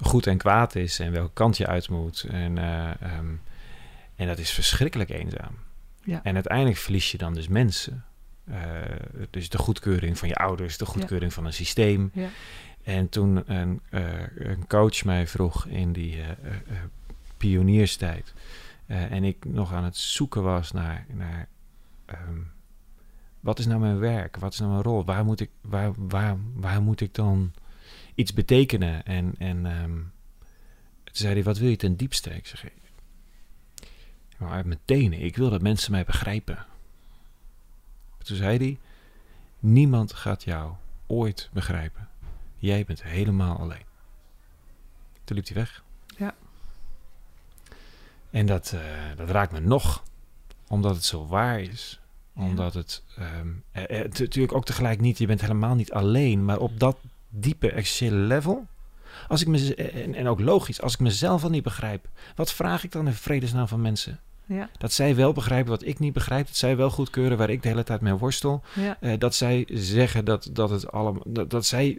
goed en kwaad is en welke kant je uit moet. En, eh, ehm, en dat is verschrikkelijk eenzaam. Ja. En uiteindelijk verlies je dan dus mensen. Dus de goedkeuring van je ouders, de goedkeuring van een systeem. Ja. En toen een, een, coach mij vroeg in die pionierstijd. en ik nog aan het zoeken was naar, naar ehm, wat is nou mijn werk? Wat is nou mijn rol? Waar moet ik, waar, waar, waar moet ik dan iets betekenen? En, en um, toen zei hij, wat wil je ten diepste? Ik zeg, maar uit mijn tenen. Ik wil dat mensen mij begrijpen. Toen zei hij, niemand gaat jou ooit begrijpen. Jij bent helemaal alleen. Toen liep hij weg. Ja. En dat, uh, dat raakt me nog, omdat het zo waar is omdat het um, natuurlijk ook tegelijk niet, je bent helemaal niet alleen, maar op dat diepe existentiële level. Als ik me, en, en ook logisch, als ik mezelf al niet begrijp, wat vraag ik dan in vredesnaam van mensen? Ja. Dat zij wel begrijpen wat ik niet begrijp. Dat zij wel goedkeuren waar ik de hele tijd mee worstel. Ja. Uh, dat zij zeggen dat, dat het allemaal. Dat, dat zij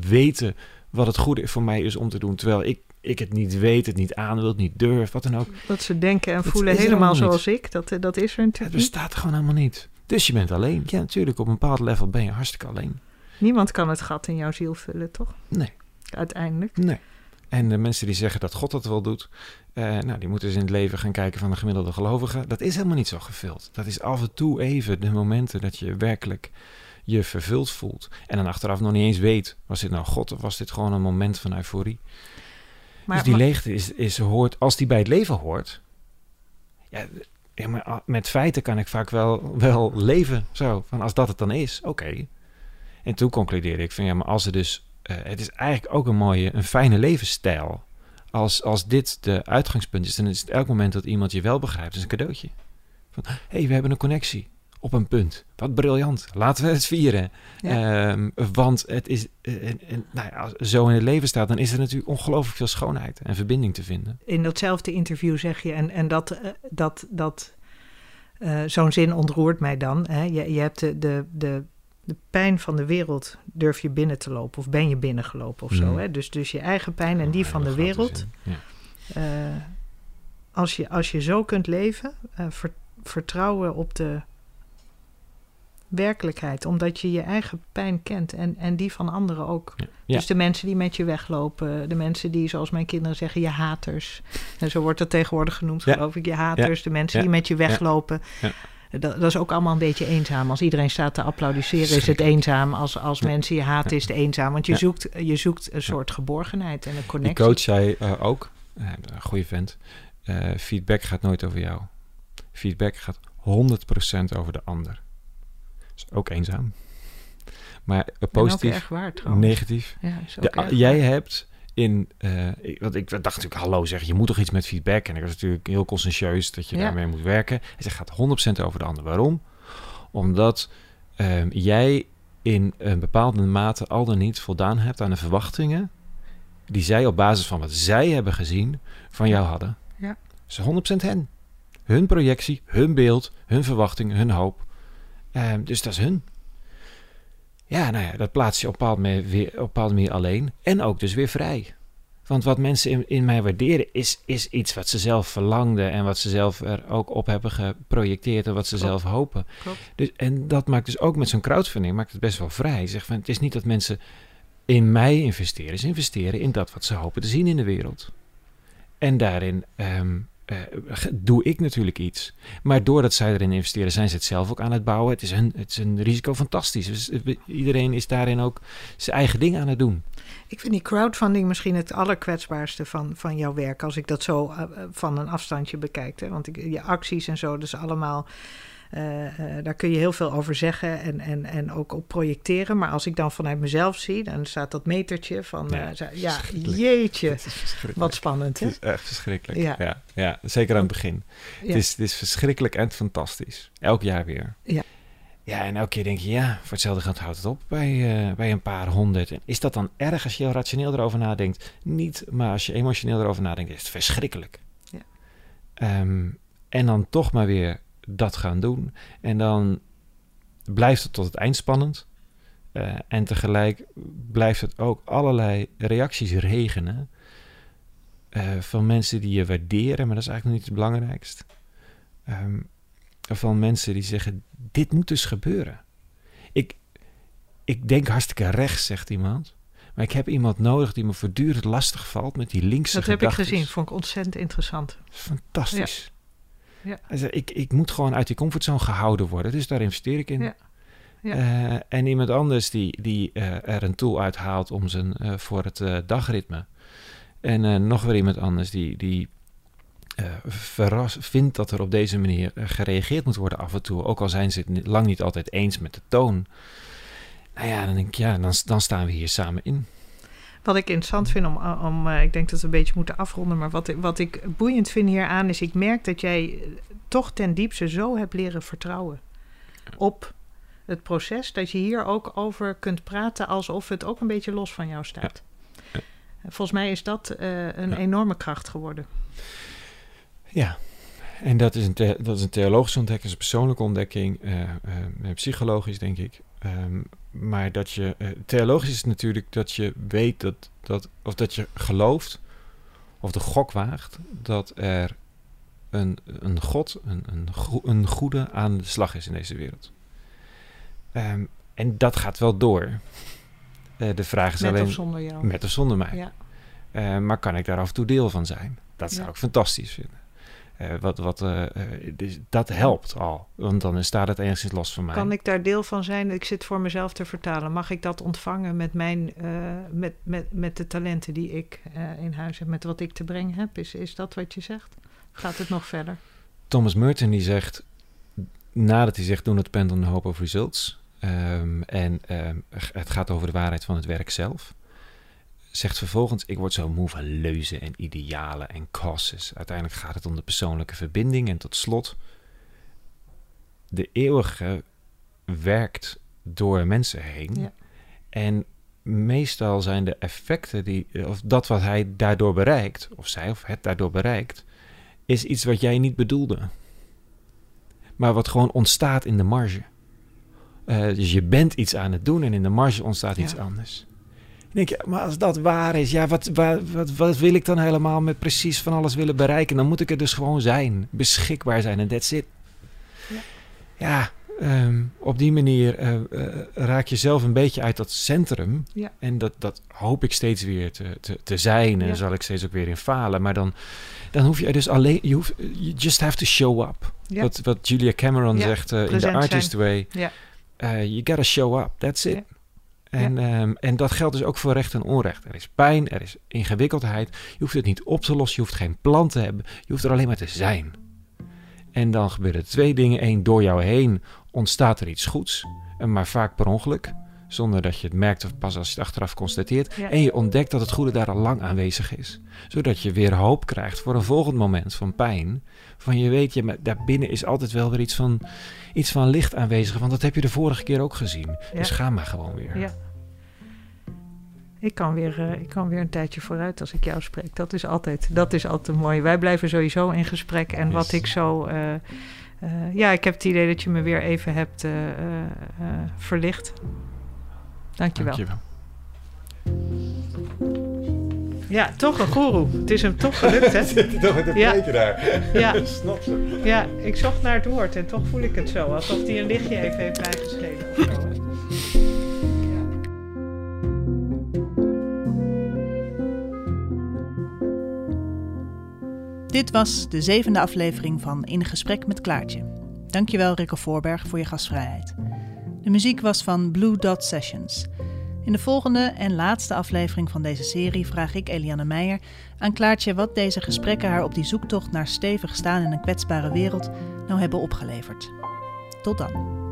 weten wat het goede voor mij is om te doen. Terwijl ik, ik het niet weet, het niet aan wil, het niet durf, wat dan ook. Dat ze denken en voelen helemaal zoals ik. Dat, eh, dat is er natuurlijk. Het bestaat gewoon helemaal niet. Dus je bent alleen. Ja, natuurlijk. Op een bepaald level ben je hartstikke alleen. Niemand kan het gat in jouw ziel vullen, toch? Nee. Uiteindelijk. Nee. En de mensen die zeggen dat God dat wel doet, uh, nou, die moeten eens in het leven gaan kijken van de gemiddelde gelovige. Dat is helemaal niet zo gevuld. Dat is af en toe even de momenten dat je werkelijk je vervuld voelt. En dan achteraf nog niet eens weet, was dit nou God of was dit gewoon een moment van euforie? Maar, dus die leegte is, is, hoort, als die bij het leven hoort, ja, ja, maar ah, met feiten kan ik vaak wel, wel leven zo. Van als dat het dan is, oké. En toen concludeerde ik van ja, maar als het dus, uh, het is eigenlijk ook een mooie, een fijne levensstijl. Als, als dit de uitgangspunt is, dan is het elk moment dat iemand je wel begrijpt, is een cadeautje. Van hé, hey, we hebben een connectie op een punt. Wat briljant. Laten we het vieren. Ehm, want het is, uh, en, nou ja, als zo in het leven staat, dan is er natuurlijk ongelooflijk veel schoonheid en verbinding te vinden. In datzelfde interview zeg je, en, en dat, uh, dat, dat uh, zo'n zin ontroert mij dan. Hè? Je, je hebt de, de, de, de pijn van de wereld, durf je binnen te lopen of ben je binnengelopen of zo. Mm. Hè? Dus, dus je eigen pijn en die Oh, van de wereld. Ja. als, je, als je zo kunt leven, ver, vertrouwen op de werkelijkheid, omdat je je eigen pijn kent en, en die van anderen ook. Ja. Dus de mensen die met je weglopen, de mensen die, zoals mijn kinderen zeggen, je haters. En zo wordt dat tegenwoordig genoemd, Ja. geloof ik. Je haters, de mensen die met je weglopen. Dat, dat is ook allemaal een beetje eenzaam. Als iedereen staat te applaudisseren, is het eenzaam. Als, als Ja. mensen je haten, is het eenzaam. Want je, Ja. zoekt, je zoekt een soort geborgenheid en een Die connectie. coach zei eh, ook, eh, een goede vent, eh, feedback gaat nooit over jou. Feedback gaat 100% over de ander. is ook eenzaam. Maar positief, negatief. Ja, is ook De- jij hebt in, eh, ik, want ik dacht natuurlijk, hallo zeg, je moet toch iets met feedback? En ik was natuurlijk heel conscientieus dat je Ja. daarmee moet werken. Hij zegt, gaat 100% over de ander. Waarom? Omdat ehm, jij in een bepaalde mate al dan niet voldaan hebt aan de verwachtingen die zij op basis van wat zij hebben gezien van jou hadden. Ja. Dus 100% hen. Hun projectie, hun beeld, hun verwachting, hun hoop. Ehm, dus dat is hun. Ja, nou ja, dat plaats je op een bepaalde manier, weer, op bepaalde manier alleen. En ook dus weer vrij. Want wat mensen in, in mij waarderen is, is iets wat ze zelf verlangden en wat ze zelf er ook op hebben geprojecteerd en wat ze Klopt. zelf hopen. Klopt. Dus, en dat maakt dus ook met zo'n crowdfunding maakt het best wel vrij. Zeg van, het is niet dat mensen in mij investeren, ze investeren in dat wat ze hopen te zien in de wereld. En daarin ehm, eh, doe ik natuurlijk iets. Maar doordat zij erin investeren, zijn ze het zelf ook aan het bouwen. Het is een, het is een risico fantastisch. Dus eh, iedereen is daarin ook zijn eigen ding aan het doen. Ik vind die crowdfunding misschien het allerkwetsbaarste van, van jouw werk. Als ik dat zo eh, van een afstandje bekijk. Hè? Want ik, je acties en zo, dus allemaal. Eh, eh, daar kun je heel veel over zeggen en, en, en ook op projecteren. Maar als ik dan vanuit mezelf zie, dan staat dat metertje van. Ja, eh, ja, jeetje, wat spannend. Hè? Het is echt verschrikkelijk. Ja. Ja. Ja, zeker aan het begin. Ja. Het, is, het is verschrikkelijk en fantastisch. Elk jaar weer. Ja. Ja, en elke keer denk je, ja, voor hetzelfde geld houdt het op bij, bij een paar honderd. En is dat dan erg als je heel rationeel erover nadenkt? Niet, maar als je emotioneel erover nadenkt, is het verschrikkelijk. Ja. Ehm, en dan toch maar weer dat gaan doen. En dan blijft het tot het eind spannend. Eh, en tegelijk blijft het ook allerlei reacties regenen. eh, van mensen die je waarderen, maar dat is eigenlijk nog niet het belangrijkst. Ehm, van mensen die zeggen: Dit moet dus gebeuren. ik, ik denk hartstikke rechts, zegt iemand. Maar ik heb iemand nodig die me voortdurend lastig valt met die linkse Dat heb ik gezien, vond ik ontzettend interessant. Fantastisch. Ja. Zei, ik, ik moet gewoon uit die comfortzone gehouden worden, dus daar investeer ik in. Ja. Ja. Eh, en iemand anders die, die eh, er een tool uithaalt om zijn, eh, voor het dagritme. En nog weer iemand anders die, die verras, vindt dat er op deze manier gereageerd moet worden af en toe. Ook al zijn ze het lang niet altijd eens met de toon. Nou ja, dan denk ik, ja, dan, dan staan we hier samen in. Wat ik interessant vind om, om eh, ik denk dat we een beetje moeten afronden, maar wat, ik- wat ik boeiend vind hieraan is, ik merk dat jij eh, toch ten diepste zo hebt leren vertrouwen op het proces, dat je hier ook over kunt praten alsof het ook een beetje los van jou staat. Ja. Volgens mij is dat eh, een Ja. enorme kracht geworden. Ja, en dat is een, dat is een theologische ontdekking, is een persoonlijke ontdekking, eh, eh, eh, psychologisch denk ik. Ehm, maar dat je, eh, theologisch is natuurlijk dat je weet dat, dat, of dat je gelooft, of de gok waagt, dat er een, een God, een, een, een goede aan de slag is in deze wereld. Ehm, en dat gaat wel door. Eh, de vraag is Met alleen, of zonder jou. met of zonder mij. Ja. Eh, maar kan ik daar af en toe deel van zijn? Dat zou Ja. ik fantastisch vinden. Eh, wat, wat, eh, eh, dus dat helpt al, want dan staat het enigszins los van mij. Kan ik daar deel van zijn? Ik zit voor mezelf te vertalen. Mag ik dat ontvangen met, mijn, met, met, met de talenten die ik in huis heb, met wat ik te brengen heb? Is, is dat wat je zegt? Gaat het nog verder? Thomas Merton die zegt, nadat hij zegt, do not depend on the hope of results, ehm, en ehm, het gaat over de waarheid van het werk zelf, zegt vervolgens, ik word zo moe van leuzen en idealen en causes. Uiteindelijk gaat het om de persoonlijke verbinding en tot slot, de eeuwige werkt door mensen heen. Ja. En meestal zijn de effecten die, of dat wat hij daardoor bereikt, of zij of het daardoor bereikt, is iets wat jij niet bedoelde. Maar wat gewoon ontstaat in de marge. Eh, dus je bent iets aan het doen en in de marge ontstaat iets anders. Dan denk je, maar als dat waar is, ja, wat, wat, wat, wat wil ik dan helemaal met precies van alles willen bereiken? Dan moet ik er dus gewoon zijn, beschikbaar zijn en that's it. Ja. Ja, ehm, op die manier eh, eh, raak je zelf een beetje uit dat centrum. Ja. En dat, dat hoop ik steeds weer te, te, te zijn. En Ja. zal ik steeds ook weer in falen. Maar dan, dan hoef je dus alleen... Je hoeft, you just have to show up. Ja. Wat, wat Julia Cameron zegt eh, in The Artist Way. Ja. You gotta show up, that's it. Ja. En, ehm, en dat geldt dus ook voor recht en onrecht. Er is pijn, er is ingewikkeldheid. Je hoeft het niet op te lossen, je hoeft geen plan te hebben. Je hoeft er alleen maar te zijn. En dan gebeuren er twee dingen. Eén, door jou heen ontstaat er iets goeds. En maar vaak per ongeluk. Zonder dat je het merkt of pas als je het achteraf constateert. Ja. En je ontdekt dat het goede daar al lang aanwezig is. Zodat je weer hoop krijgt voor een volgend moment van pijn. Van je weet, je, maar daarbinnen is altijd wel weer iets van, iets van licht aanwezig. Want dat heb je de vorige keer ook gezien. Dus ga maar gewoon weer. Ja. Ik kan, weer, eh, ik kan weer een tijdje vooruit als ik jou spreek. Dat is altijd, dat is altijd mooi. Wij blijven sowieso in gesprek. En wat ik zo. eh, eh, ja, ik heb het idee dat je me weer even hebt verlicht. Dankjewel. Dankjewel. Ja, toch een goeroe. Het is hem toch gelukt, hè? toch met een Ja. daar. Ja. Snap ze. Ja, ik zocht naar het woord en toch voel ik het zo. Alsof die een lichtje even heeft bijgeschenen. Dit was de zevende aflevering van In Gesprek met Klaartje. Dankjewel Rikke Voorberg voor je gastvrijheid. De muziek was van Blue Dot Sessions. In de volgende en laatste aflevering van deze serie vraag ik Eliane Meijer aan Klaartje wat deze gesprekken haar op die zoektocht naar stevig staan in een kwetsbare wereld nou hebben opgeleverd. Tot dan.